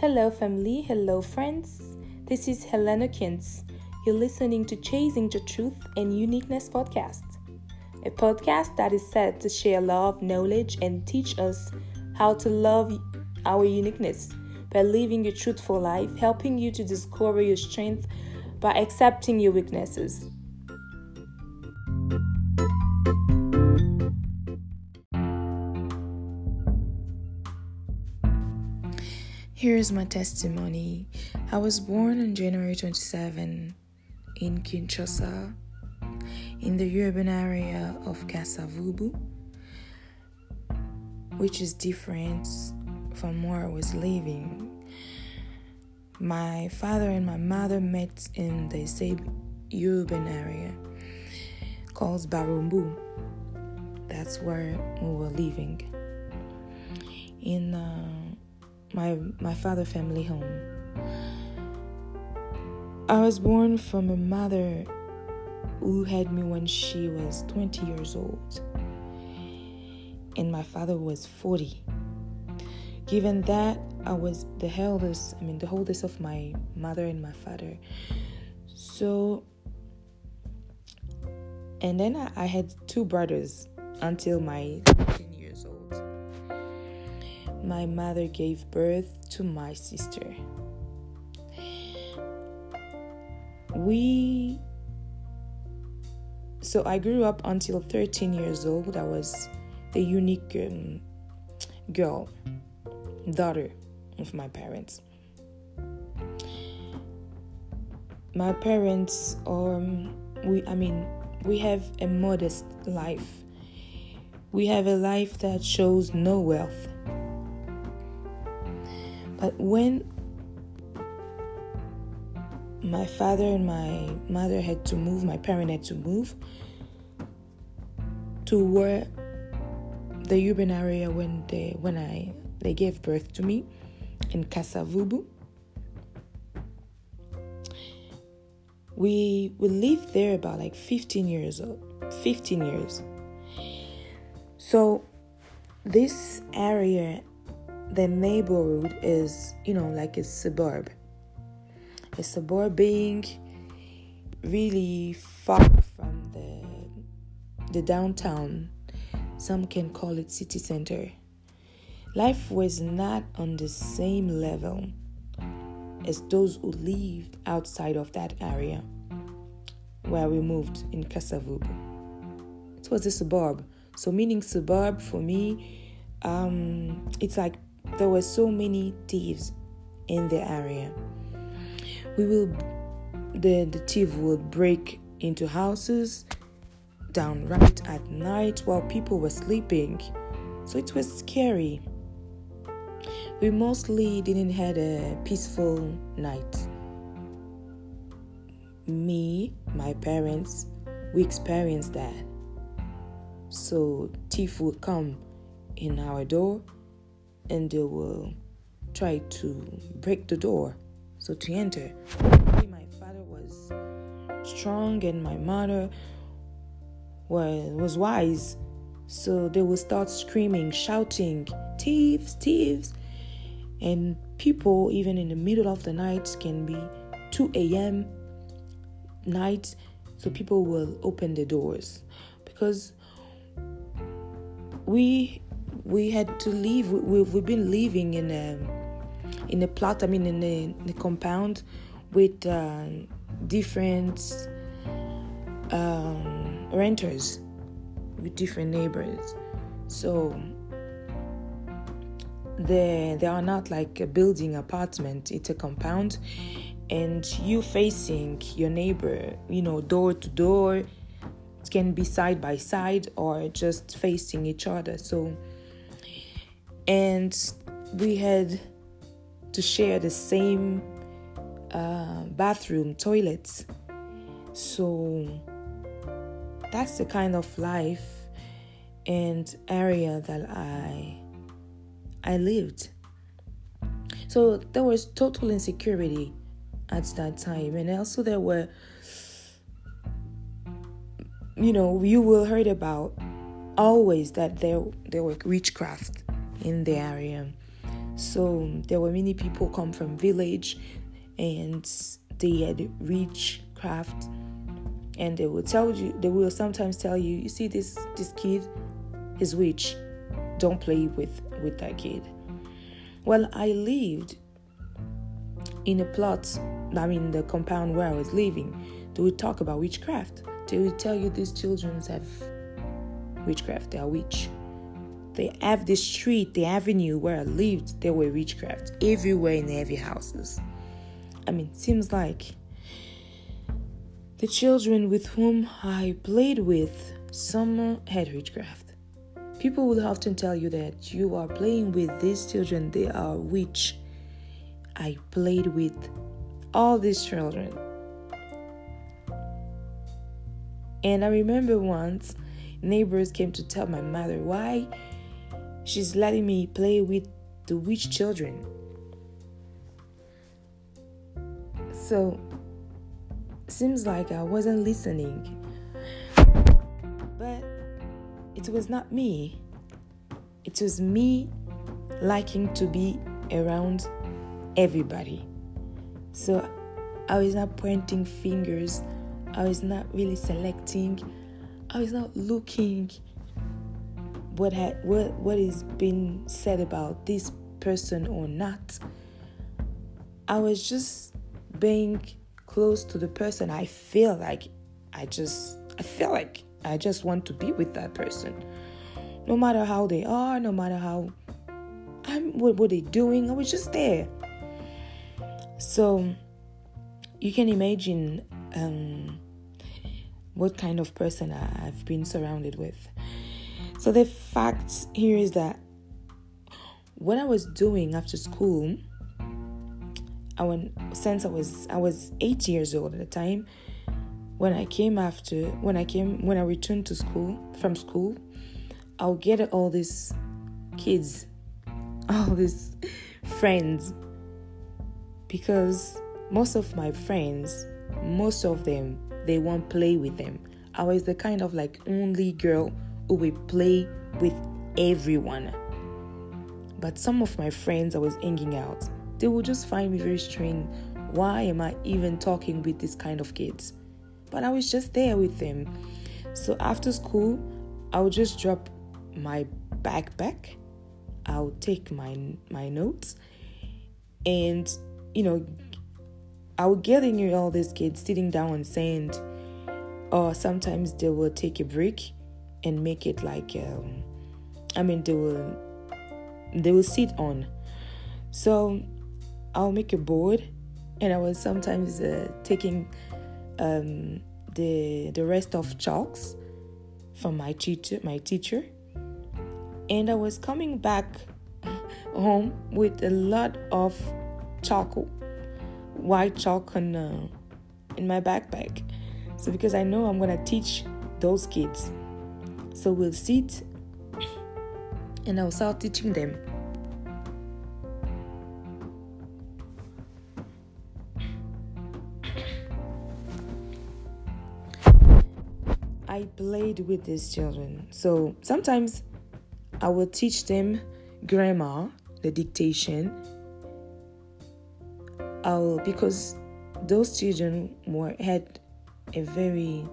Hello, family. Hello, friends. This is Helena Kintz. You're listening to Chasing the Truth and Uniqueness podcast, a podcast that is set to share love, knowledge, and teach us how to love our uniqueness by living a truthful life, helping you to discover your strength by accepting your weaknesses. Here's my testimony. I was born on January 27 in Kinshasa, in the urban area of Kasavubu, which is different from where I was living. My father and my mother met in the same urban area called Barumbu. That's where we were living. In uh, my my father family home. I was born from a mother who had me when she was 20 years old, and my father was 40. Given that I was the eldest, I mean the oldest of my mother and my father, so and then I, I had two brothers until my my mother gave birth to my sister. We so I grew up until 13 years old. I was the unique um, girl, daughter of my parents. My parents, um, we, I mean, we have a modest life. We have a life that shows no wealth. But when my father and my mother had to move, my parent had to move to where the urban area when they when I they gave birth to me in Kasavubu. We we lived there about like 15 years old, 15 years. So this area the neighborhood is, you know, like a suburb. A suburb being really far from the the downtown. Some can call it city center. Life was not on the same level as those who lived outside of that area where we moved in Kasavubu. It was a suburb. So meaning suburb for me, um, it's like there were so many thieves in the area. We will the the thief would break into houses downright at night while people were sleeping. So it was scary. We mostly didn't had a peaceful night. Me, my parents, we experienced that. So thief would come in our door and they will try to break the door. So to enter my father was strong and my mother was was wise. So they will start screaming shouting thieves thieves. And people even in the middle of the night can be 2 a.m night so people will open the doors. Because we we had to leave. We, have been living in a in a plot. I mean, in a, in a compound with uh, different um, renters, with different neighbors. So they they are not like a building apartment. It's a compound, and you facing your neighbor. You know, door to door. It can be side by side or just facing each other. So and we had to share the same uh, bathroom toilets. So that's the kind of life and area that i i lived. So there was total insecurity at that time. And also there were you know you will heard about always that there there were witchcraft in the area. So there were many people come from village and they had rich craft. And they will tell you they will sometimes tell you you see this this kid? Is rich. Don't play with with that kid. Well i lived in a plot i mean the compound where i was living. They would talk about witchcraft. They would tell you these children have witchcraft. They are witch they have the street the avenue where i lived there were witchcraft everywhere in every houses i mean seems like the children with whom I played with, some had witchcraft. People would often tell you that you are playing with these children, they are witch. I played with all these children. And I remember once neighbors came to tell my mother why she's letting me play with the witch children. So seems like I wasn't listening. But it was not me. It was me liking to be around everybody. So I was not pointing fingers. I was not really selecting. I was not looking what had what what is being said about this person or not. I was just being close to the person, I feel like I just I feel like I just want to be with that person. No matter how they are, no matter how I'm what were they doing, I was just there. So you can imagine um, what kind of person I've been surrounded with. So the fact here is that what I was doing after school I went since I was I was eight years old at the time. When I came after when I came when I returned to school from school, I'll get all these kids, all these friends, because most of my friends, most of them, they won't play with them. I was the kind of like only girl would play with everyone. But some of my friends I was hanging out, they will just find me very strange. Why am I even talking with this kind of kids? But I was just there with them. So after school, I would just drop my backpack. I'll take my my notes, and you know, I would get in all these kids sitting down on sand, or sometimes they will take a break and make it like, um, I mean, they will they will sit on. So I'll make a board, and I was sometimes uh, taking um, the the rest of chalks from my teacher, my teacher, and I was coming back home with a lot of chalk, white chalk on, uh, in my backpack. So because I know I'm gonna teach those kids, so we'll sit and I'll start teaching them I played with these children. So sometimes I will teach them grammar, the dictation. I'll because those children were had a very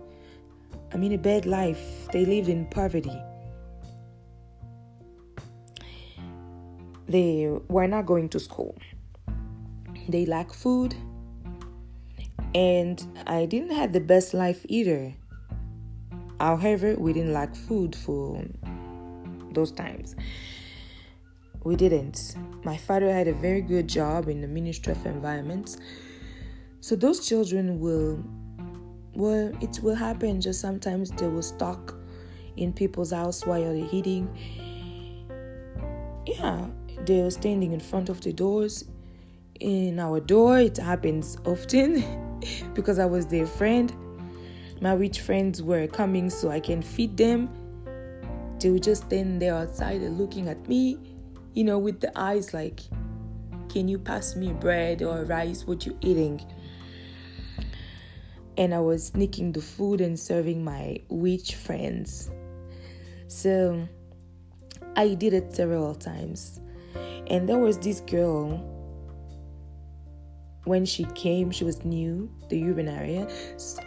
I mean a bad life. They lived in poverty. They were not going to school. They lack food. And I didn't have the best life either. However, we didn't lack food for those times. We didn't. My father had a very good job in the Ministry of Environment. So those children will well, it will happen just sometimes they will stalk in people's house while they're eating. Yeah, they're standing in front of the doors. In our door, it happens often because I was their friend my rich friends were coming so I can feed them. They would just stand there outside looking at me, you know, with the eyes like, Can you pass me bread or rice? What you eating? And I was sneaking the food and serving my witch friends. So I did it several times. And there was this girl when she came, she was new, the urban area.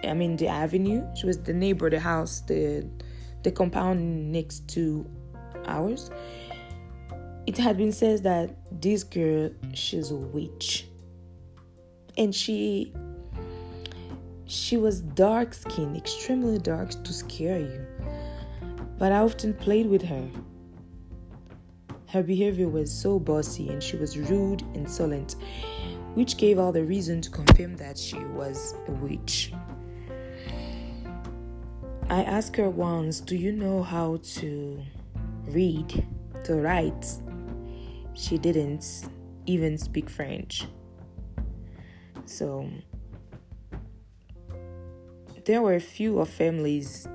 I mean, the avenue. She was the neighbor, the house, the the compound next to ours. It had been said that this girl, she's a witch, and she she was dark skinned, extremely dark to scare you. But I often played with her. Her behavior was so bossy and she was rude, insolent, which gave all the reason to confirm that she was a witch. I asked her once, Do you know how to read, to write? She didn't even speak French. So there were a few of families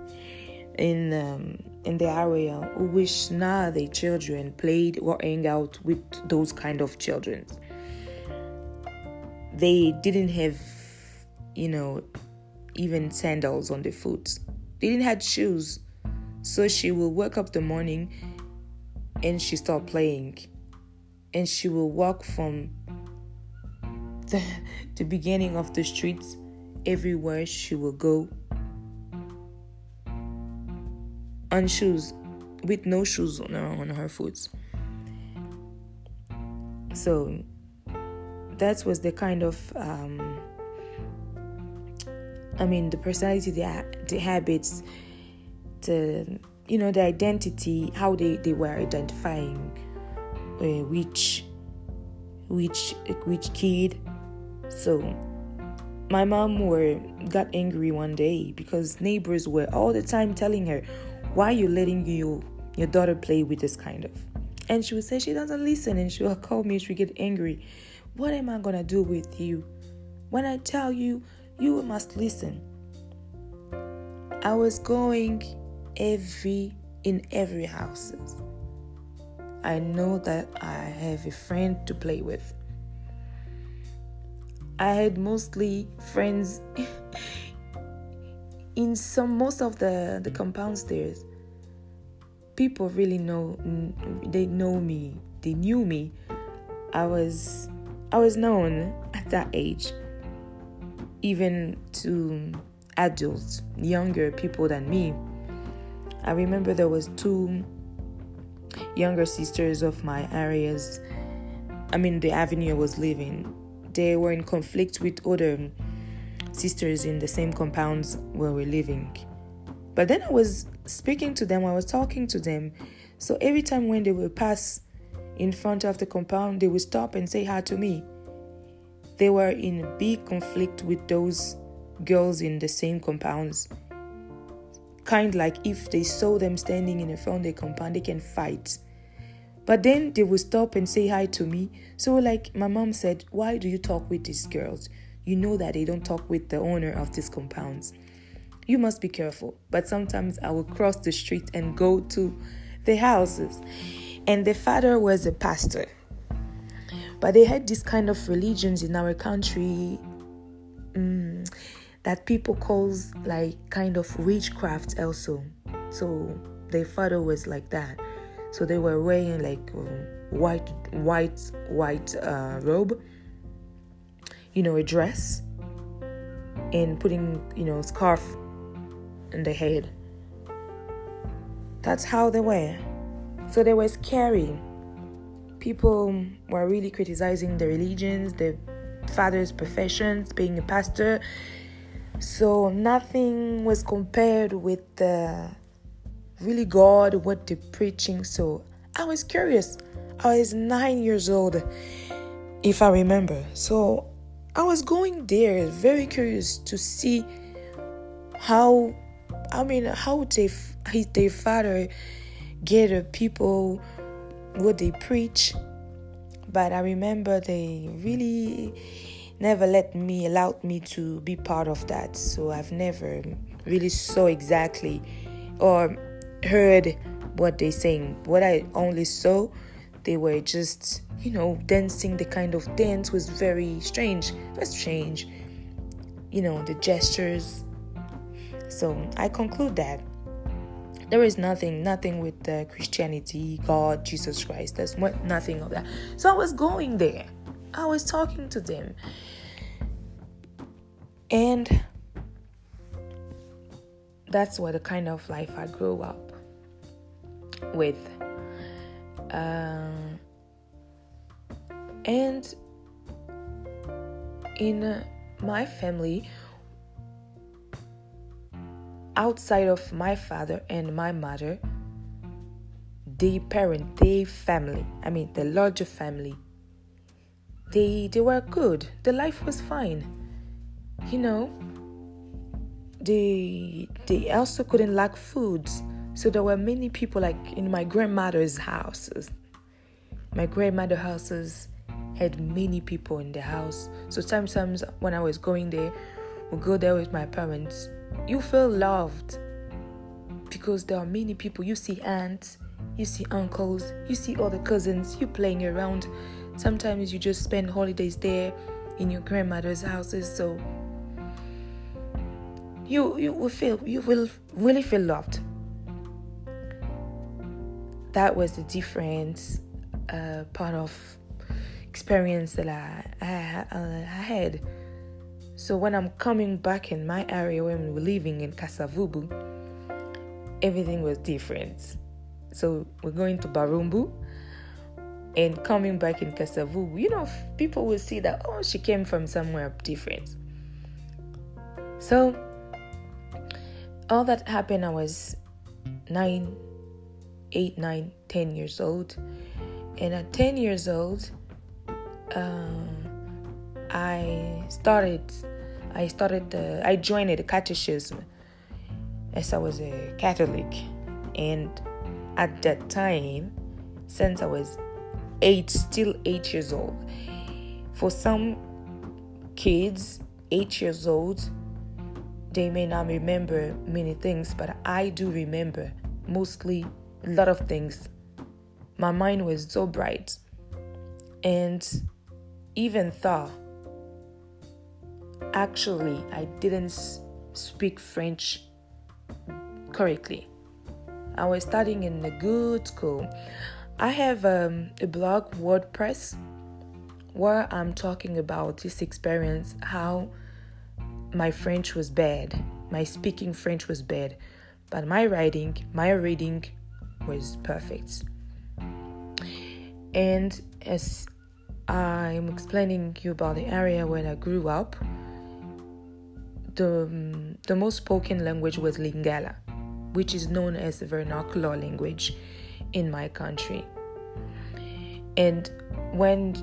in um, in the area who wish now their children played or hang out with those kind of children they didn't have, you know, even sandals on their foot. They didn't have shoes. So she will wake up the morning and she start playing. And she will walk from the, the beginning of the streets everywhere she will go on shoes with no shoes on her, on her foot. So that was the kind of um, I mean the personality, the the habits, the you know the identity, how they they were identifying uh, which which which kid. So my mom were got angry one day because neighbors were all the time telling her, "Why are you letting you your daughter play with this kind of?" And she would say she doesn't listen, and she will call me. She would get angry. What am I to do with you? When I tell you, you must listen. I was going every in every houses. I know that I have a friend to play with. I had mostly friends in some most of the the compound there. People really know they know me. They knew me. I was I was known at that age, even to adults, younger people than me. I remember there was two younger sisters of my areas. I mean, the avenue I was living. They were in conflict with other um, sisters in the same compounds where we're living. But then I was speaking to them, I was talking to them. So every time when they would pass in front of the compound, they would stop and say hi to me. They were in big conflict with those girls in the same compounds. Kind like if they saw them standing in front of the compound, they can fight. But then they would stop and say hi to me. So, like my mom said, Why do you talk with these girls? You know that they don't talk with the owner of these compounds. You must be careful. But sometimes I will cross the street and go to the houses and the father was a pastor. But they had this kind of religions in our country um, that people calls like kind of witchcraft also. So the father was like that. So they were wearing like um, white, white, white uh, robe, you know, a dress, and putting you know scarf in the head. That's how they were. So they were scary. People were really criticizing the religions, the father's professions, being a pastor. So nothing was compared with the really God, what they're preaching. So I was curious. I was nine years old, if I remember. So I was going there, very curious to see how, I mean, how they, their father get people what they preach but i remember they really never let me allowed me to be part of that so i've never really saw exactly or heard what they saying what i only saw they were just you know dancing the kind of dance was very strange very strange you know the gestures so i conclude that there is nothing, nothing with uh, Christianity, God, Jesus Christ. There's nothing of that. So I was going there. I was talking to them. And that's what the kind of life I grew up with. Um, and in uh, my family, outside of my father and my mother, the parent, the family, I mean the larger family, they they were good. The life was fine. You know, they they also couldn't lack foods. So there were many people like in my grandmother's houses. My grandmother houses had many people in the house. So sometimes when I was going there, we go there with my parents you feel loved because there are many people. You see aunts, you see uncles, you see other cousins, you playing around. Sometimes you just spend holidays there in your grandmother's houses, so you you will feel you will really feel loved. That was the different uh, part of experience that I I, I had so when I'm coming back in my area when we were living in Kasavubu, everything was different. So we're going to Barumbu and coming back in Kasavubu, you know, people will see that, oh, she came from somewhere different. So all that happened, I was nine, eight, nine, ten years old. And at 10 years old, um, I started I started the I joined the catechism as I was a Catholic and at that time since I was eight still eight years old for some kids eight years old they may not remember many things but I do remember mostly a lot of things my mind was so bright and even though actually I didn't speak French correctly. I was studying in a good school. I have um, a blog, WordPress, where I'm talking about this experience how my French was bad, my speaking French was bad, but my writing, my reading was perfect. And as I'm explaining you about the area where I grew up, the, um, the most spoken language was Lingala, which is known as the vernacular language in my country. And when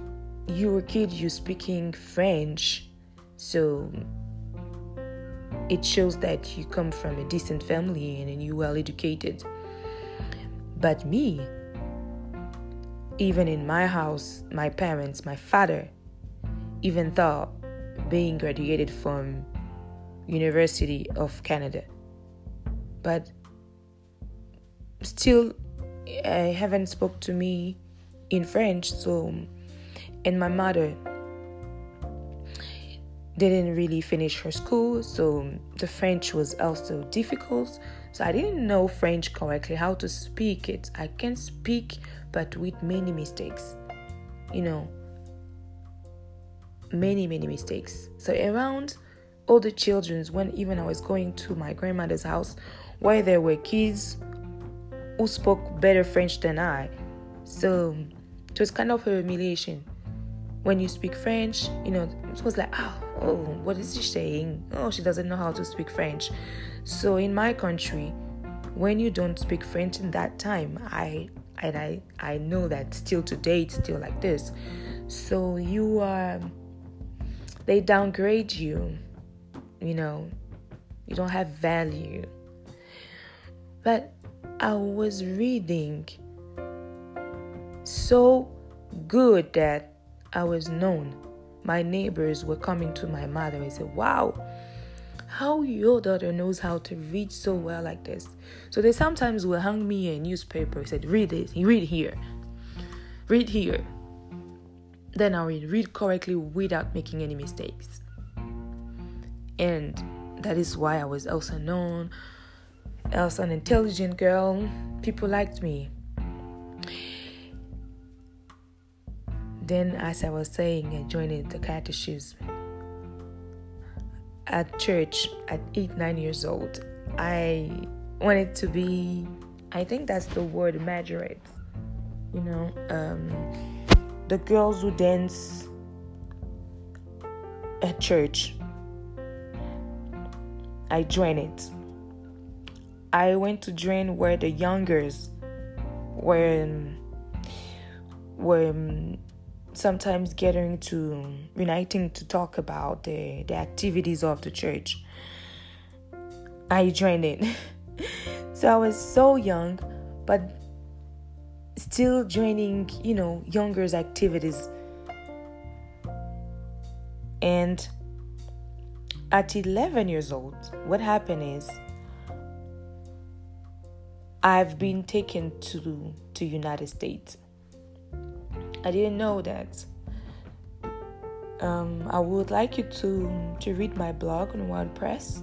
you were a kid, you're speaking French, so it shows that you come from a decent family and you well educated. But me, even in my house, my parents, my father, even though being graduated from University of Canada. But still, I haven't spoke to me in French. So, and my mother didn't really finish her school, so the French was also difficult. So I didn't know French correctly, how to speak it. I can speak, but with many mistakes. You know, many many mistakes. So around all the children's when even I was going to my grandmother's house where there were kids who spoke better French than I. So it was kind of a humiliation. When you speak French, you know, it was like, oh, oh, what is she saying? Oh, she doesn't know how to speak French. So in my country, when you don't speak French in that time, I and I I know that still today it's still like this. So you are they downgrade you you know, you don't have value. But I was reading so good that I was known. My neighbors were coming to my mother and said, Wow, how your daughter knows how to read so well like this. So they sometimes will hang me a newspaper, said, Read this, read here, read here. Then I will read correctly without making any mistakes and that is why I was also known as an intelligent girl. People liked me. Then, as I was saying, I joined the catechism at church at eight, nine years old. I wanted to be, I think that's the word, majorette. You know, um, the girls who dance at church. I joined it. I went to join where the youngers were were sometimes gathering to uniting to talk about the, the activities of the church. I joined it. so I was so young, but still joining, you know, younger's activities. And at 11 years old, what happened is I've been taken to to United States. I didn't know that. Um, I would like you to to read my blog on WordPress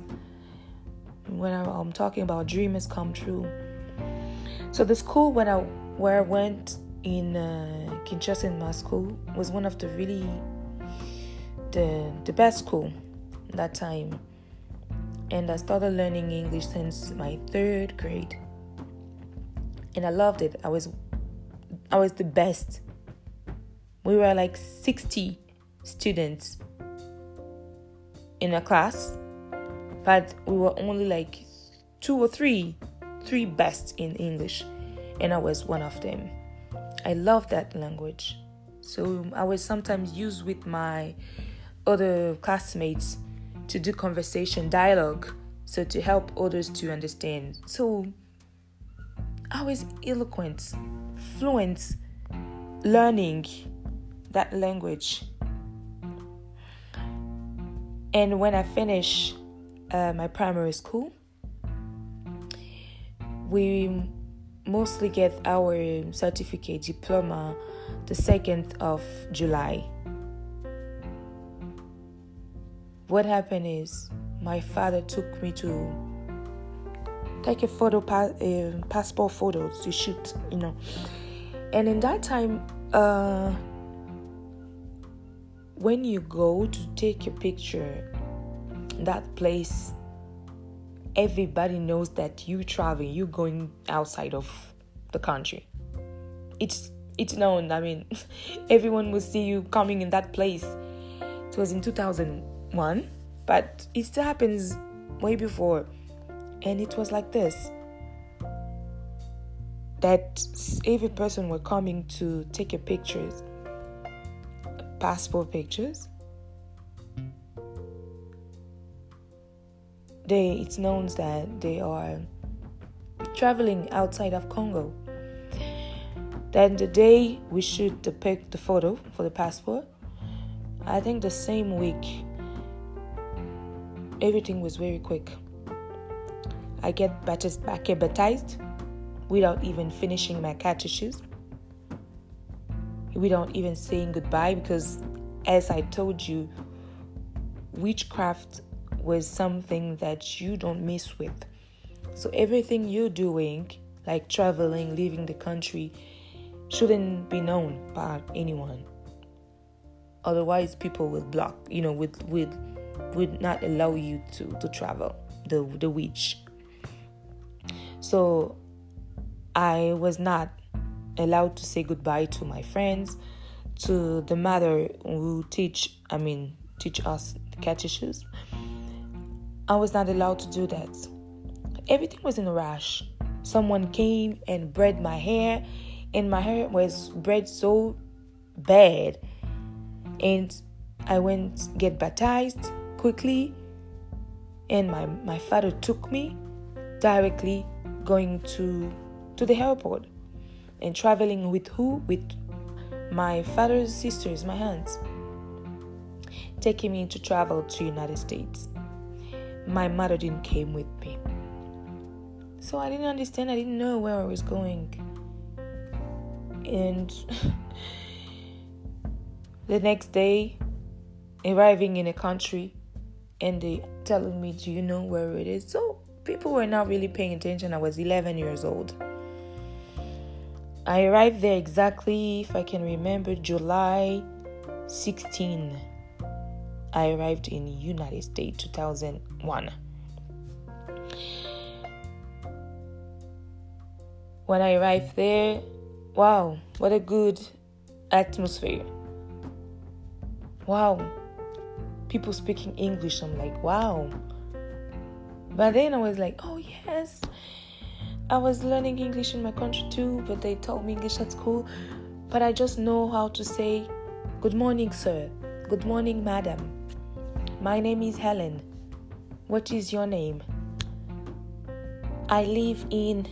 when I, am talking about dreams come true. So the school when I where I went in uh, Kinshasa in my school was one of the really the the best school that time, and I started learning English since my third grade, and I loved it. I was I was the best we were like 60 students in a class, but we were only like two or three, three best in English, and I was one of them. I love that language. So um, I was sometimes used with my other classmates to do conversation, dialogue, so to help others to understand. So I was eloquent, fluent, learning that language. And when I finish uh, my primary school, we mostly get our certificate diploma the 2nd of July. What happened is my father took me to take a photo, passport photos to shoot, you know. And in that time, uh, when you go to take a picture that place everybody knows that you traveling You're going outside of the country. It's it's known i mean everyone will see you coming in that place. It was in 2001 but it still happens way before. And it was like this that every person were coming to take a pictures passport pictures. They it's known that they are traveling outside of Congo. Then the day we shoot the pic the photo for the passport, I think the same week everything was very quick. I get baptized, I get baptized without even finishing my catechism without even saying goodbye because, as I told you, witchcraft was something that you don't mess with. So, everything you're doing, like traveling, leaving the country, shouldn't be known by anyone. Otherwise, people will block, you know, would, would, would not allow you to, to travel, the, the witch. So, I was not allowed to say goodbye to my friends, to the mother who teach, I mean, teach us catechism. I was not allowed to do that. Everything was in a rush. Someone came and braid my hair, and my hair was braid so bad. And I went get baptized quickly, and my, my father took me directly going to to the airport and traveling with who? With my father's sisters, my aunts, taking me to travel to United States. My mother didn't came with me. So I didn't understand, I didn't know where I was going. And the next day, arriving in a country and they telling me, Do you know where it is? So people were not really paying attention. I was 11 years old. I arrived there exactly, if I can remember, July 16. I arrived in United States 2001. When I arrived there, wow, what a good atmosphere. Wow. People speaking English. I'm like, wow. But then I was like, oh, yes. I was learning English in my country too, but they taught me English at school. But I just know how to say, good morning, sir. Good morning, madam. My name is Helen. What is your name? I live in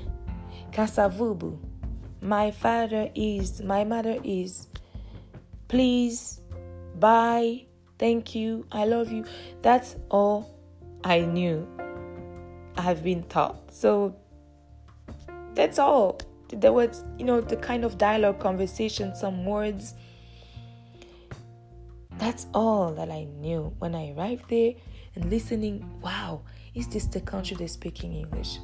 Kasavubu. My father is, my mother is. Please, bye, thank you, I love you. That's all I knew. I've been taught. So that's all. There was, you know, the kind of dialogue, conversation, some words. That's all that I knew when I arrived there and listening. Wow, is this the country they're speaking English?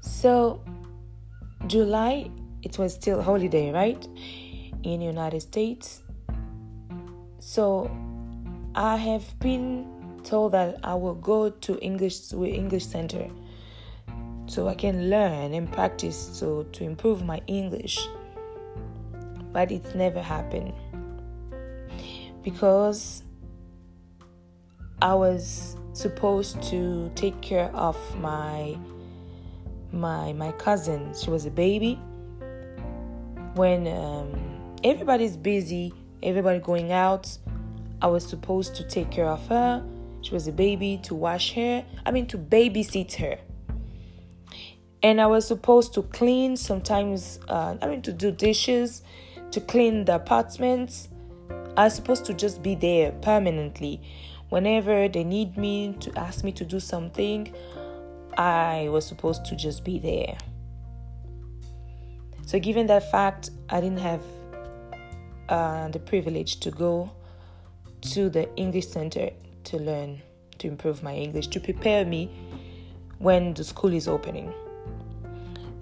So, July, it was still holiday, right? In United States. So, I have been told that I will go to English English Center so I can learn and practice so to improve my English. But it's never happened because I was supposed to take care of my my my cousin. She was a baby. When um, everybody's busy, everybody going out, I was supposed to take care of her. She was a baby to wash her. I mean to babysit her. And I was supposed to clean sometimes. Uh, I mean to do dishes, to clean the apartments. I was supposed to just be there permanently. Whenever they need me to ask me to do something, I was supposed to just be there. So, given that fact, I didn't have uh, the privilege to go to the English Center to learn, to improve my English, to prepare me when the school is opening.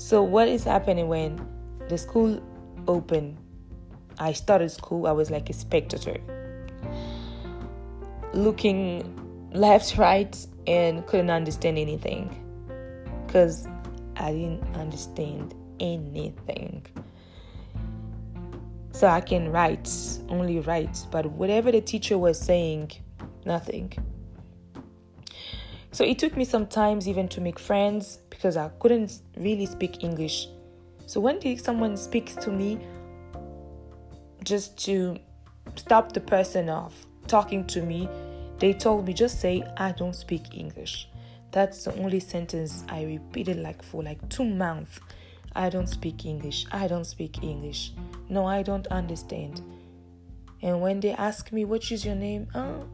So, what is happening when the school opened? I started school, I was like a spectator, looking left, right, and couldn't understand anything because I didn't understand anything. So I can write, only write, but whatever the teacher was saying, nothing. So it took me some times even to make friends because I couldn't really speak English. So when someone speaks to me just to stop the person off talking to me, they told me just say I don't speak English. That's the only sentence I repeated like for like two months. I don't speak English. I don't speak English. No, I don't understand. And when they ask me, what is your name? Oh,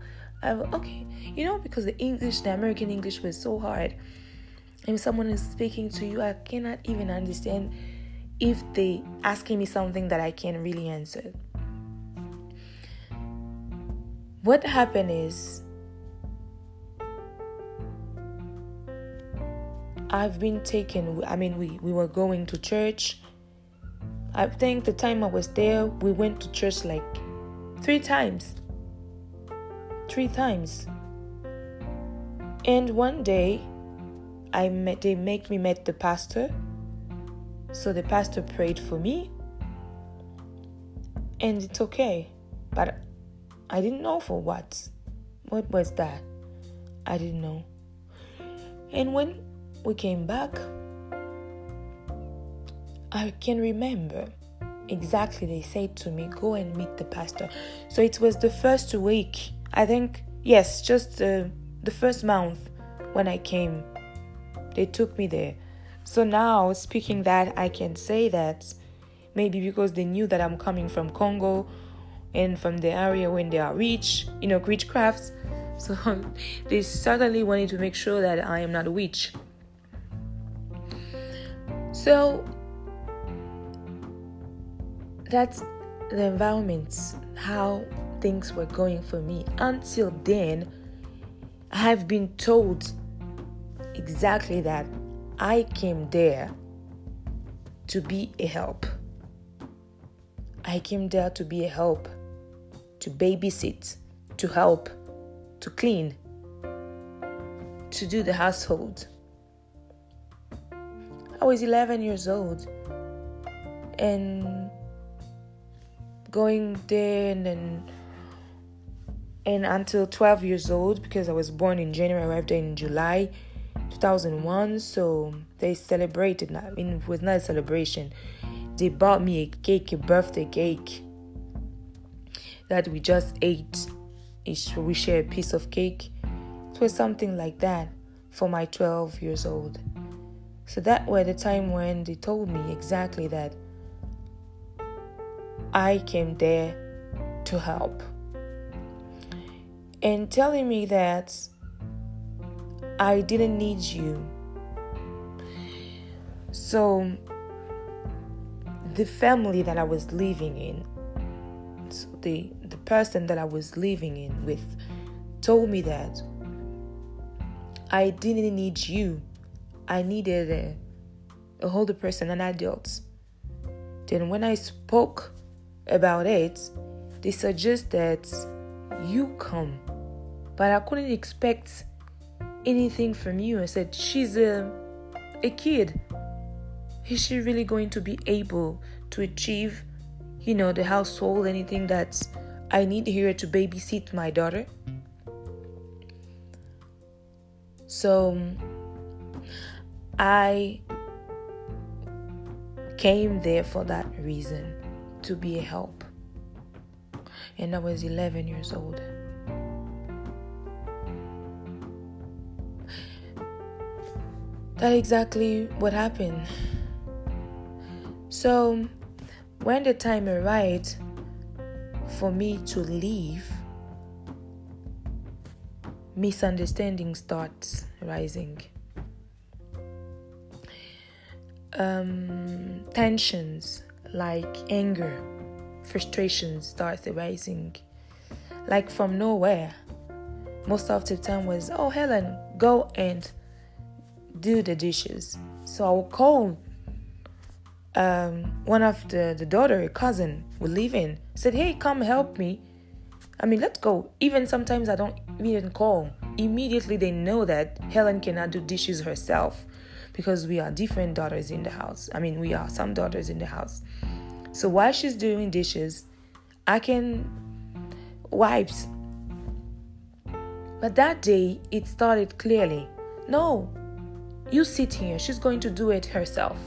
I, okay. You know, because the English, the American English was so hard. If someone is speaking to you, I cannot even understand if they asking me something that I can't really answer. What happened is I've been taken. I mean, we, we were going to church. I think the time I was there, we went to church like three times. Three times. And one day, I met. They make me meet the pastor. So the pastor prayed for me, and it's okay. But I didn't know for what. What was that? I didn't know. And when we came back, I can remember exactly they said to me, Go and meet the pastor. So it was the first week, I think, yes, just uh, the first month when I came. They took me there. So now, speaking that, I can say that maybe because they knew that I'm coming from Congo and from the area when they are rich, you know, witchcrafts. So they certainly wanted to make sure that I am not a witch. So that's the environment, how things were going for me. Until then, I've been told exactly that I came there to be a help. I came there to be a help, to babysit, to help, to clean, to do the household. I was 11 years old and going there and then and until 12 years old because I was born in January, I arrived there in July 2001. So they celebrated. I mean, it was not a celebration. They bought me a cake, a birthday cake that we just ate. We share a piece of cake. It was something like that for my 12 years old. So that was the time when they told me exactly that I came there to help. And telling me that I didn't need you. So, the family that I was living in, the, the person that I was living in with, told me that I didn't need you. I needed a, a older person, an adult. Then, when I spoke about it, they suggest that you come. But I couldn't expect anything from you. I said, She's a, a kid. Is she really going to be able to achieve, you know, the household, anything that I need here to babysit my daughter? So I came there for that reason to be a help. And I was 11 years old. That's exactly what happened. So, when the time arrived for me to leave, misunderstanding starts rising. Um, tensions like anger, frustration starts arising, like from nowhere. Most of the time was, oh Helen, go and do the dishes. So I will call um, one of the, the daughter, cousin, would live in, said, Hey, come help me. I mean, let's go. Even sometimes I don't even call. Immediately they know that Helen cannot do dishes herself because we are different daughters in the house. I mean, we are some daughters in the house. So while she's doing dishes, I can wipes. But that day it started clearly. No, you sit here, she's going to do it herself.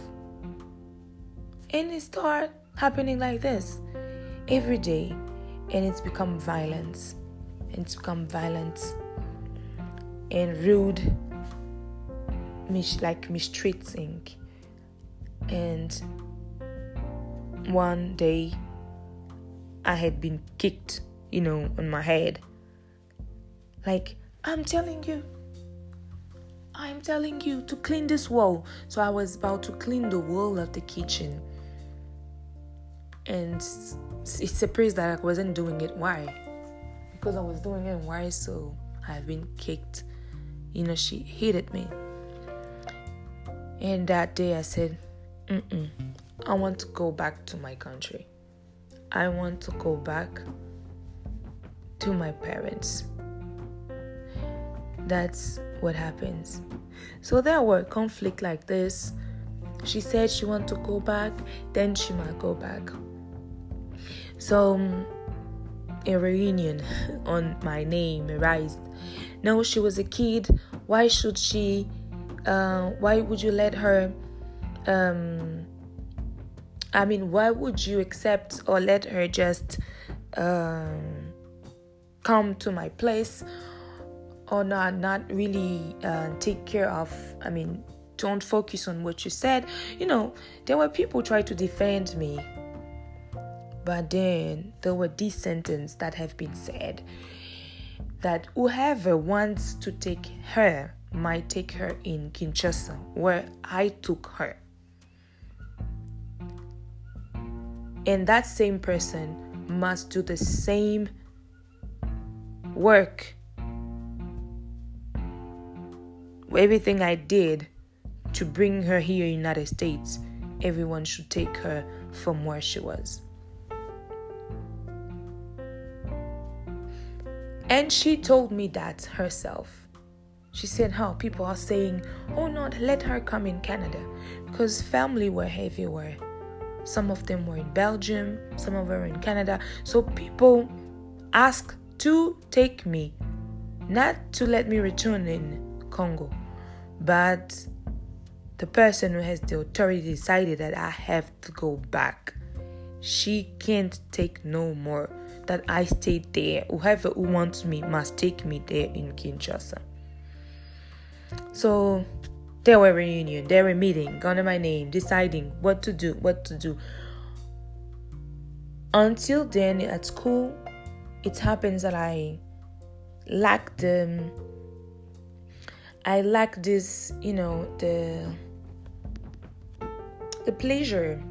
And it start happening like this every day, and it's become violence. It's become violence and rude, mis- like mistreating. And one day, I had been kicked, you know, on my head. Like, I'm telling you, I'm telling you to clean this wall. So I was about to clean the wall of the kitchen. And it's surprised that I wasn't doing it. Why? Because I was doing it why so I've been kicked. You know, she hated me. And that day I said, Mm-mm, I want to go back to my country. I want to go back to my parents. That's what happens. So there were conflict like this. She said she want to go back, then she might go back. So a reunion on my name arised. No, she was a kid. Why should she? Uh, why would you let her? Um, I mean, why would you accept or let her just um, come to my place or not not really uh, take care of i mean don't focus on what you said you know there were people try to defend me but then there were these sentences that have been said that whoever wants to take her might take her in Kinshasa, where I took her. And that same person must do the same work everything I did to bring her here in United States, everyone should take her from where she was. And she told me that herself. She said how people are saying, oh not, let her come in Canada. Because family were everywhere. Some of them were in Belgium, some of them were in Canada. So people asked to take me, not to let me return in Congo, but the person who has the authority decided that I have to go back. She can't take no more that I stayed there. Whoever who wants me must take me there in Kinshasa. So they were reunion, they were meeting under my name, deciding what to do, what to do. Until then at school, it happens that I lack the I lack this, you know, the the pleasure.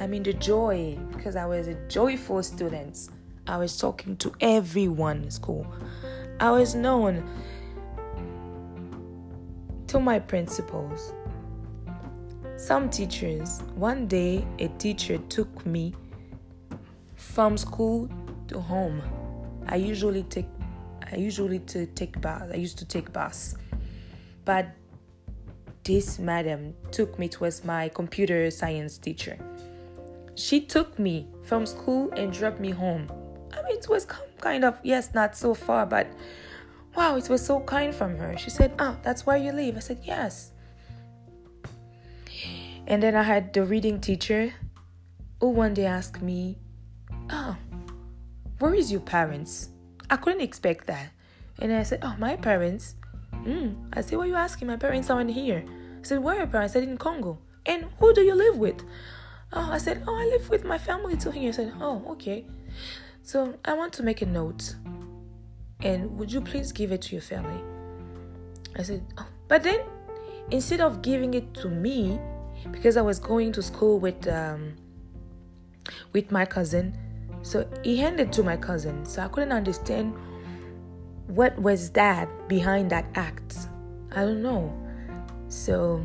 I mean the joy because I was a joyful student. I was talking to everyone in school. I was known to my principals. Some teachers, one day a teacher took me from school to home. I usually take I usually to take bus. I used to take bus. But this madam took me towards my computer science teacher. She took me from school and dropped me home. I mean, it was kind of, yes, not so far, but wow, it was so kind from her. She said, Oh, that's why you leave. I said, Yes. And then I had the reading teacher who one day asked me, Oh, where is your parents? I couldn't expect that. And I said, Oh, my parents? Mm. I said, Why are you asking? My parents aren't here. I said, Where are your parents? I said, In Congo. And who do you live with? Oh, I said, Oh, I live with my family too here. I said, Oh, okay. So I want to make a note. And would you please give it to your family? I said, oh. But then instead of giving it to me, because I was going to school with um, with my cousin, so he handed to my cousin. So I couldn't understand what was that behind that act. I don't know. So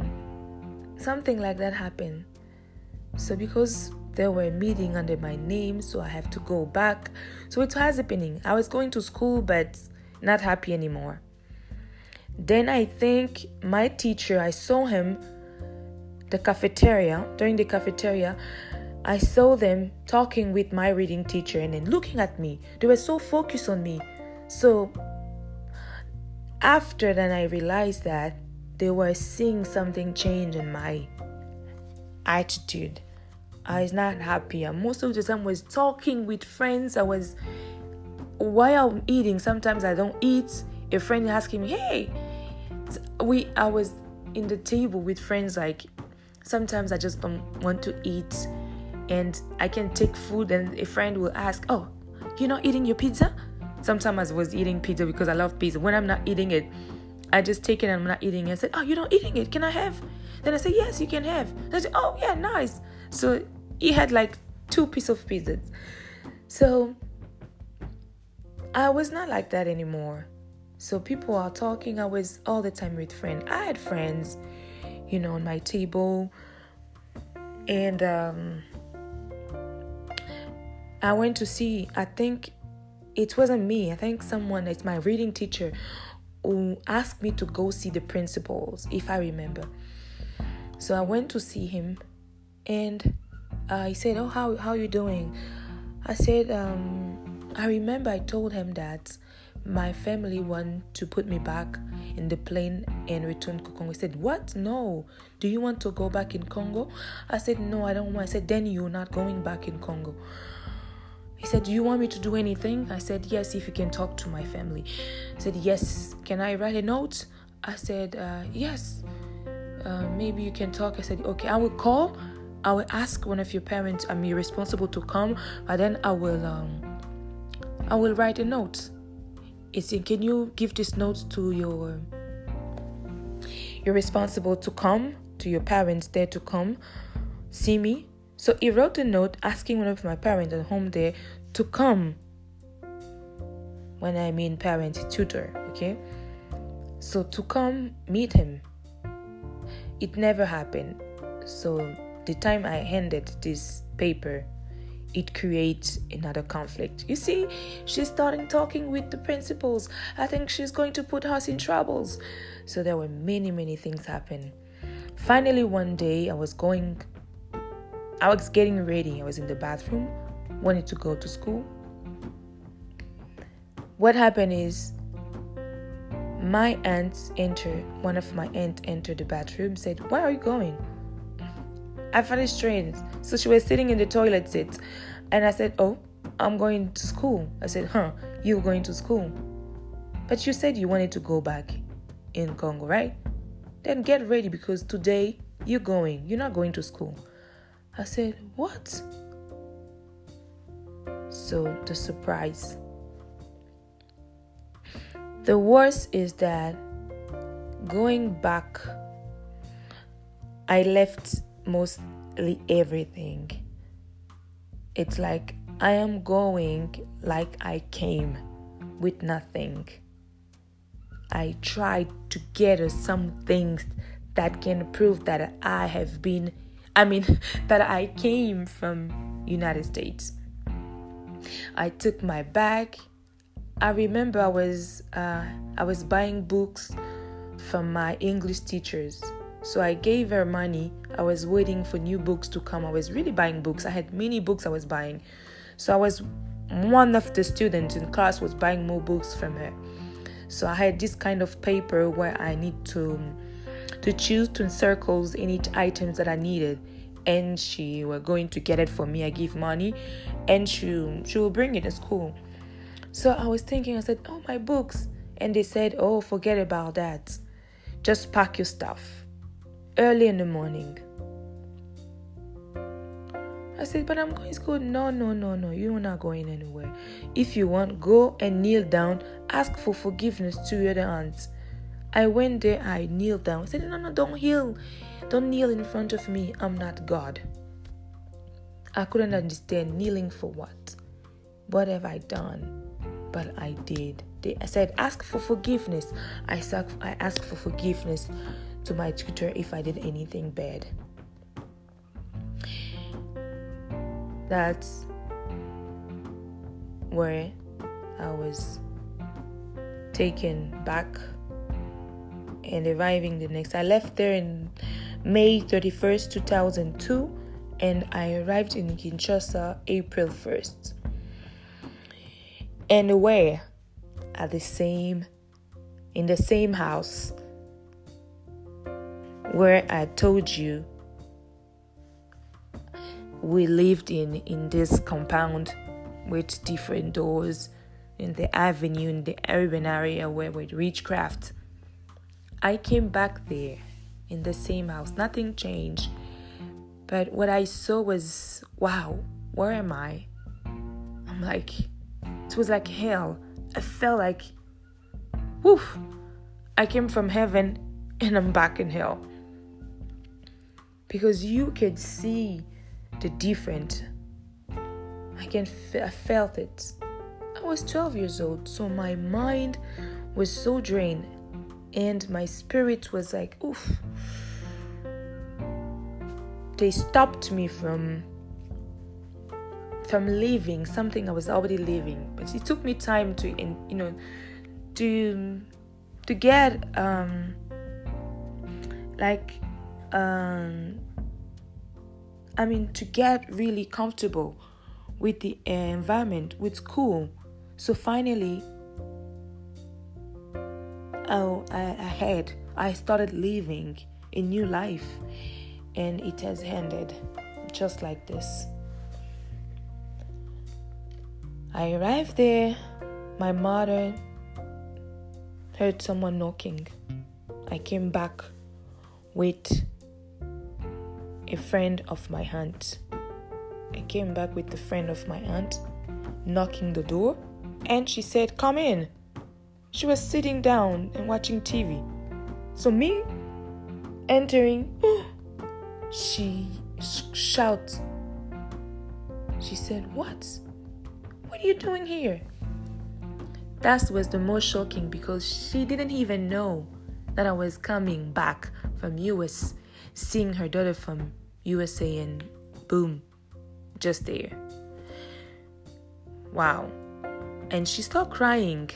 something like that happened. So because there were meeting under my name, so I have to go back. So it was happening. I was going to school, but not happy anymore. Then I think my teacher, I saw him the cafeteria during the cafeteria. I saw them talking with my reading teacher and then looking at me. They were so focused on me. So after then I realized that they were seeing something change in my attitude. I was not happy. And most of the time, was talking with friends. I was while I'm eating. Sometimes I don't eat. A friend asking me, "Hey, we." I was in the table with friends. Like sometimes I just don't want to eat, and I can take food. And a friend will ask, "Oh, you're not eating your pizza?" Sometimes I was eating pizza because I love pizza. When I'm not eating it, I just take it and I'm not eating it. I said, "Oh, you're not eating it? Can I have?" Then I said, "Yes, you can have." I said, "Oh, yeah, nice." So he had like two pieces of pizzas. So I was not like that anymore. So people are talking. I was all the time with friends. I had friends, you know, on my table, and um, I went to see. I think it wasn't me. I think someone. It's my reading teacher who asked me to go see the principals, if I remember. So I went to see him, and uh, he said, "Oh, how how you doing?" I said, um, "I remember I told him that my family want to put me back in the plane and return to Congo." He said, "What? No. Do you want to go back in Congo?" I said, "No, I don't want." I said, "Then you're not going back in Congo." He said, Do you want me to do anything? I said, Yes, if you can talk to my family. He said, Yes, can I write a note? I said, uh, Yes, uh, maybe you can talk. I said, Okay, I will call I will ask one of your parents, I'm responsible to come, but then I will um I will write a note. It's can you give this note to your you're responsible to come to your parents there to come see me. So he wrote a note asking one of my parents at home there to come when I mean parent tutor, okay? So to come meet him, it never happened. So the time I handed this paper, it creates another conflict. You see, she's starting talking with the principals. I think she's going to put us in troubles. So there were many, many things happen. Finally, one day I was going, I was getting ready. I was in the bathroom, wanted to go to school. What happened is my aunt entered, one of my aunt entered the bathroom, said, Where are you going? I found it strange. So she was sitting in the toilet seat. And I said, Oh, I'm going to school. I said, Huh, you're going to school. But you said you wanted to go back in Congo, right? Then get ready because today you're going. You're not going to school. I said, What? So the surprise. The worst is that going back, I left mostly everything. It's like I am going like I came with nothing. I tried to gather some things that can prove that I have been I mean that I came from United States. I took my bag. I remember I was uh, I was buying books from my English teachers. So I gave her money. I was waiting for new books to come. I was really buying books. I had many books I was buying. So I was one of the students in class was buying more books from her. So I had this kind of paper where I need to to choose to circles each items that I needed. And she were going to get it for me. I give money and she she will bring it to school. So I was thinking, I said, Oh my books. And they said, Oh, forget about that. Just pack your stuff. Early in the morning. I said, but I'm going to school. No, no, no, no. You're not going anywhere. If you want, go and kneel down. Ask for forgiveness to your aunt. I went there. I kneeled down. I said, no, no, don't kneel. Don't kneel in front of me. I'm not God. I couldn't understand kneeling for what. What have I done? But I did. They, I said, ask for forgiveness. I, I asked for forgiveness to my tutor if I did anything bad. That's where I was taken back and arriving the next. I left there in May 31st, 2002, and I arrived in Kinshasa April 1st. And where? At the same, in the same house where I told you we lived in in this compound with different doors in the avenue in the urban area where with witchcraft. I came back there in the same house. Nothing changed. But what I saw was wow, where am I? I'm like, it was like hell. I felt like, woof, I came from heaven and I'm back in hell. Because you could see the different. I can f- I felt it. I was 12 years old, so my mind was so drained and my spirit was like, oof. They stopped me from from leaving something I was already leaving. but it took me time to, you know, to to get um like um I mean, to get really comfortable with the environment, with school. So finally, oh, I, I had, I started living a new life, and it has ended just like this. I arrived there, my mother heard someone knocking. I came back with a friend of my aunt. I came back with the friend of my aunt, knocking the door, and she said, Come in. She was sitting down and watching TV. So, me entering, she shouts. She said, What? What are you doing here? That was the most shocking because she didn't even know that I was coming back from US, seeing her daughter from USA, and boom, just there. Wow. And she started crying.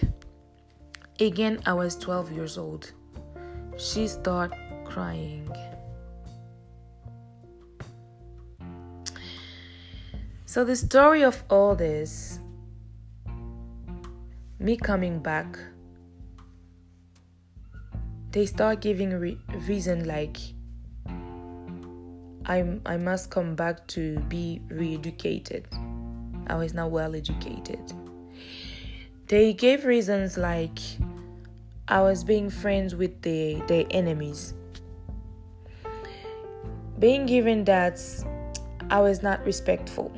Again, I was 12 years old. She started crying. So, the story of all this, me coming back, they start giving re- reason like I'm, I must come back to be re educated. I was not well educated. They gave reasons like I was being friends with the, their enemies. Being given that I was not respectful.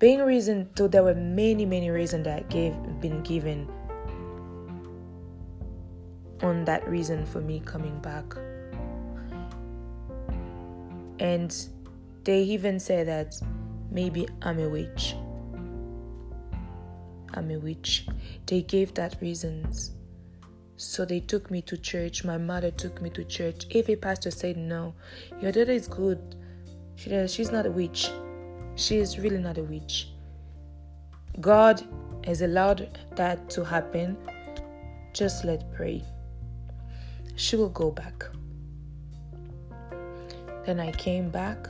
Being reason so there were many many reasons that gave been given on that reason for me coming back. And they even say that maybe i'm a witch i'm a witch they gave that reasons so they took me to church my mother took me to church if a pastor said no your daughter is good she, she's not a witch she is really not a witch. God has allowed that to happen. Just let pray. She will go back. Then I came back.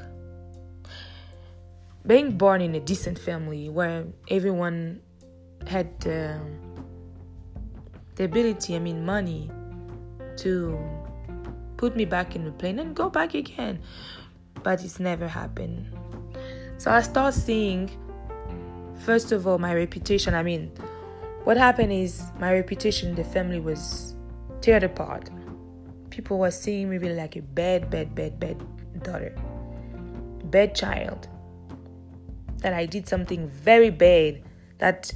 Being born in a decent family where everyone had uh, the ability, I mean, money, to put me back in the plane and go back again. But it's never happened. So I start seeing, first of all, my reputation. I mean, what happened is my reputation the family was teared apart. People were seeing me really like a bad, bad, bad, bad daughter, bad child. That I did something very bad that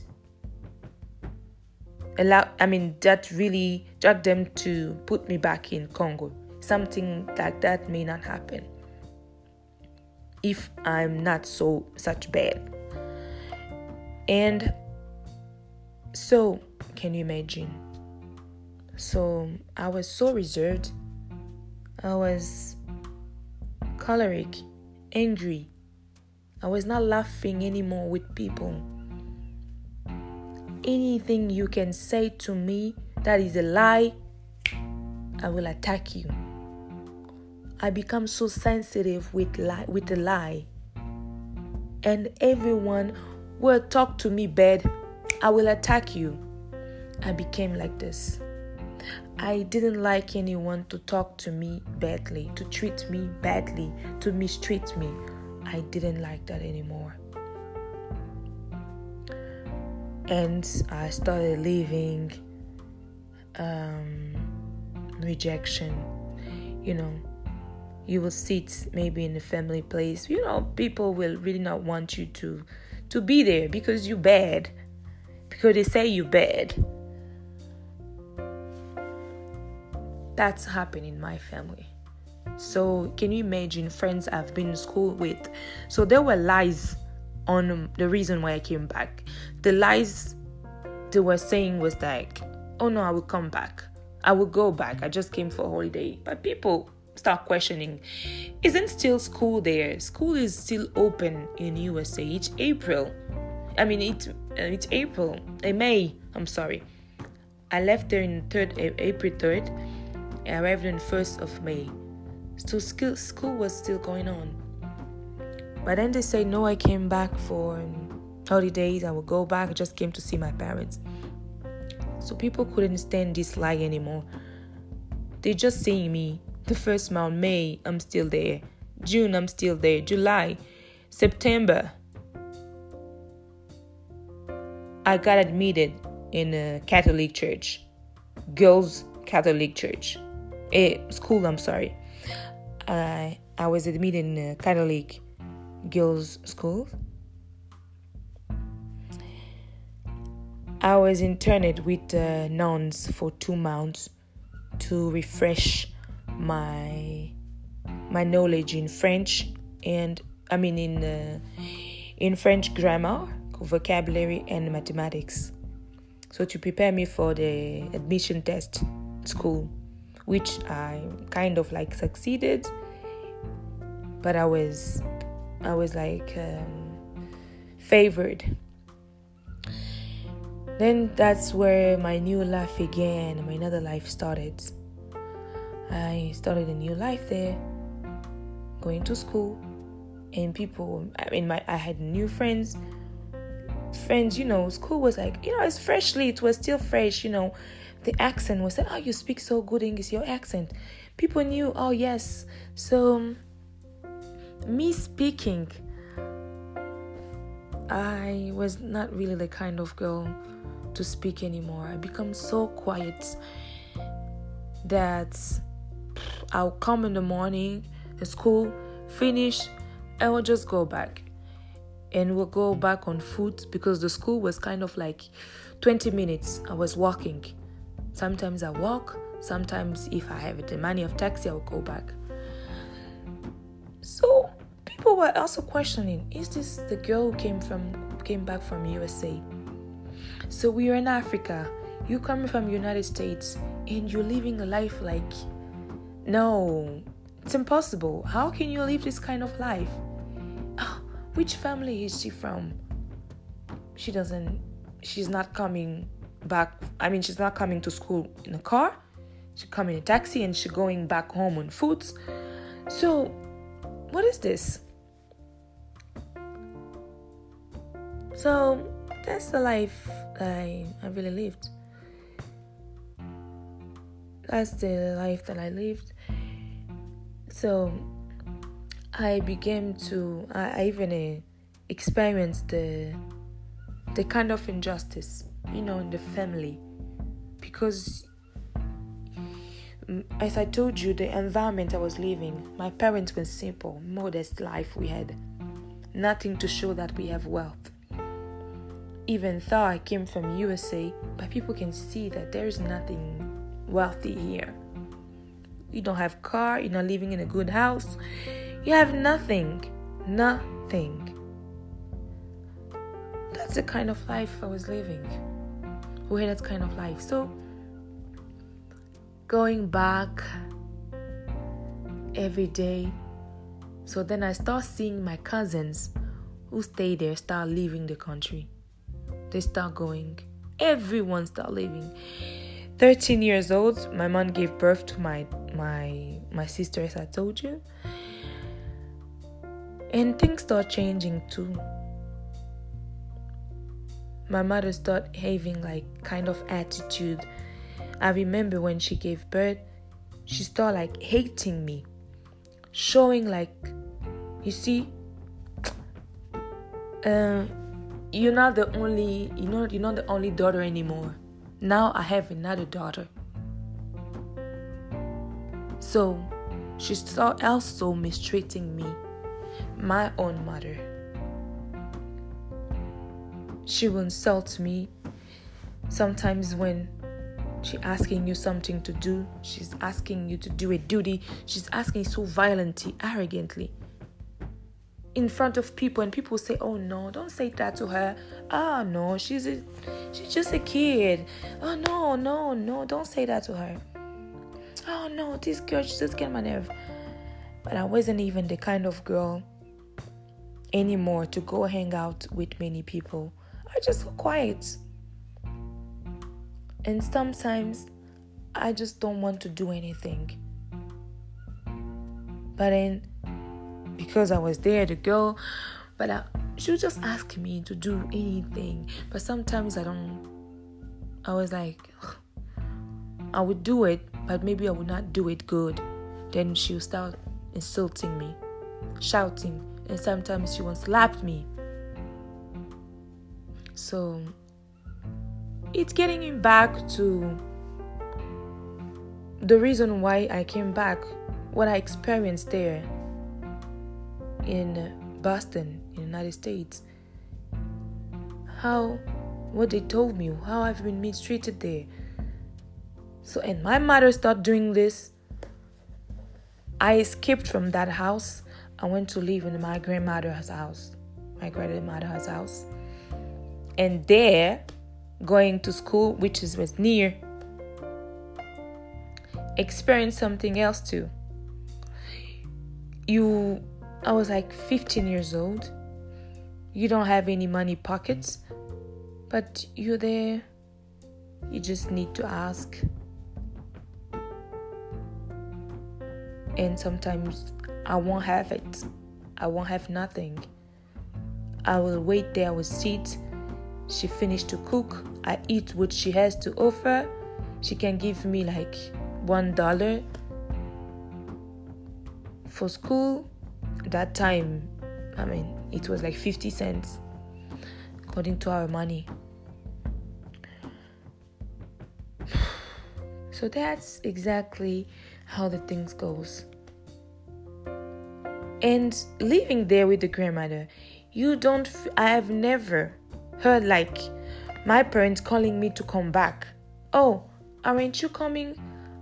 allow I mean that really dragged them to put me back in Congo. Something like that may not happen if I'm not so such bad. And so, can you imagine? So, I was so reserved. I was choleric, angry. I was not laughing anymore with people. Anything you can say to me that is a lie, I will attack you. I become so sensitive with lie, with a lie. And everyone will talk to me bad, I will attack you. I became like this. I didn't like anyone to talk to me badly, to treat me badly, to mistreat me. I didn't like that anymore. And I started living um, rejection, you know you will sit maybe in a family place. You know people will really not want you to to be there because you're bad. Because they say you're bad. That's happened in my family. So can you imagine friends i've been in school with? So there were lies on the reason why i came back the lies they were saying was like oh no i will come back. I will go back. I just came for a holiday. But people start questioning isn't still school there? School is still open in usa it's april. I mean it's uh, it's april uh, may i'm sorry. I left there in third april 3rd i arrived on 1st of may. So school, school was still going on. But then they say no i came back for holidays i will go back i just came to see my parents so people couldn't stand this lie anymore they just seeing me the first month, May, I'm still there. June, I'm still there. July, September, I got admitted in a Catholic church, girls' Catholic church, a school. I'm sorry. I I was admitted in a Catholic girls' school. I was interned with uh, nuns for two months to refresh my my knowledge in French and I mean in uh, in French grammar, vocabulary, and mathematics. So to prepare me for the admission test school, which I kind of like succeeded, but I was I was like um, favored. Then that's where my new life began. My another life started. I started a new life there, going to school, and people. I mean, my I had new friends. Friends, you know, school was like, you know, it's freshly. It was still fresh, you know. The accent was like, oh, you speak so good English. Your accent, people knew. Oh yes. So me speaking, I was not really the kind of girl to speak anymore. I become so quiet that I'll come in the morning, the school, finish, I will just go back. And we'll go back on foot because the school was kind of like 20 minutes. I was walking. Sometimes I walk, sometimes if I have the money of taxi, I'll go back. So people were also questioning, is this the girl who came from came back from USA? So we are in Africa. You coming from United States and you're living a life like no, it's impossible. How can you live this kind of life? Oh, which family is she from? She doesn't, she's not coming back. I mean, she's not coming to school in a car. She's coming in a taxi and she's going back home on foot. So, what is this? So, that's the life I, I really lived. That's the life that I lived. So I began to, I, even uh, experienced the, the kind of injustice, you know, in the family. Because, as I told you, the environment I was living, my parents were simple, modest life we had. Nothing to show that we have wealth even though I came from USA, but people can see that there's nothing wealthy here. You don't have car, you're not living in a good house. You have nothing. Nothing. That's the kind of life I was living. Who had that kind of life. So going back every day. So then I start seeing my cousins who stay there start leaving the country. They start going. Everyone start leaving. 13 years old, my mom gave birth to my my my sister as I told you. And things start changing too. My mother started having like kind of attitude. I remember when she gave birth, she started like hating me. Showing like you see uh, you're not the only you know you're not the only daughter anymore. Now i have another daughter. So she started also mistreating me my own mother. She will insult me. Sometimes when she's asking you something to do she's asking you to do a duty. She's asking so violently arrogantly in front of people and people say oh no don't say that to her. Oh no she's a, she's just a kid. Oh no no no don't say that to her. Oh no this girl just get my nerve. But i wasn't even the kind of girl anymore to go hang out with many people. I just go quiet. And sometimes i just don't want to do anything. But then because I was there, the girl, but I, she would just ask me to do anything. But sometimes I don't. I was like, I would do it, but maybe I would not do it good. Then she would start insulting me, shouting, and sometimes she would slap me. So it's getting me back to the reason why I came back, what I experienced there in Boston, in United States. How, what they told me, how I've been mistreated there. So, and my mother started doing this. I escaped from that house. I went to live in my grandmother's house, my grandmother's house. And there, going to school, which is was near experience something else too. You, I was like 15 years old. You don't have any money pockets, but you're there. You just need to ask. And sometimes I won't have it. I won't have nothing. I will wait there, will sit. She finished to cook. I eat what she has to offer. She can give me like one dollar for school. That time, I mean, it was like 50 cents according to our money. So that's exactly how the things goes. And living there with the grandmother, you don't f- I have never heard like my parents calling me to come back. Oh, aren't you coming?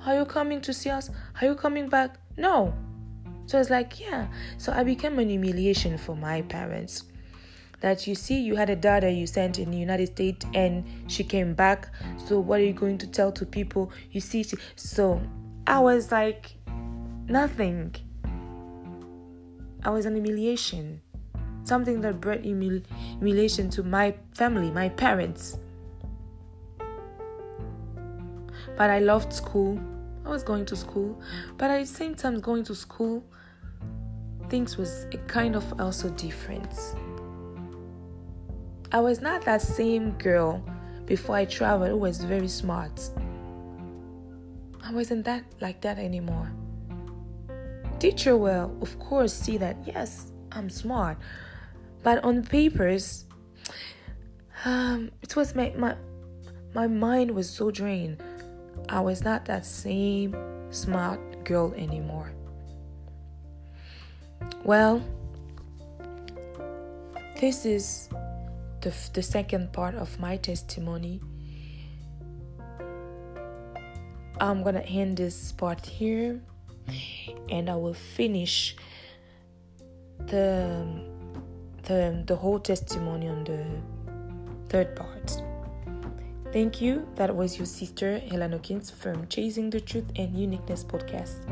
Are you coming to see us? Are you coming back? No. So it's like, yeah. So I became an humiliation for my parents that you see you had a daughter you sent in the United States and she came back. So what are you going to tell to people? You see, she, so I was like nothing. I was an humiliation, something that brought humil- humiliation to my family, my parents. But I loved school. I was going to school, but at the same time going to school, things was kind of also different. I was not that same girl before I traveled who was very smart. I wasn't that like that anymore. Teacher will, of course, see that yes, I'm smart, but on papers, um, it was my my my mind was so drained. I was not that same smart girl anymore. Well, this is the, the second part of my testimony. I'm gonna end this part here and I will finish the the the whole testimony on the third part. Thank you. That was your sister Helen Hawkins from Chasing the Truth and Uniqueness podcast.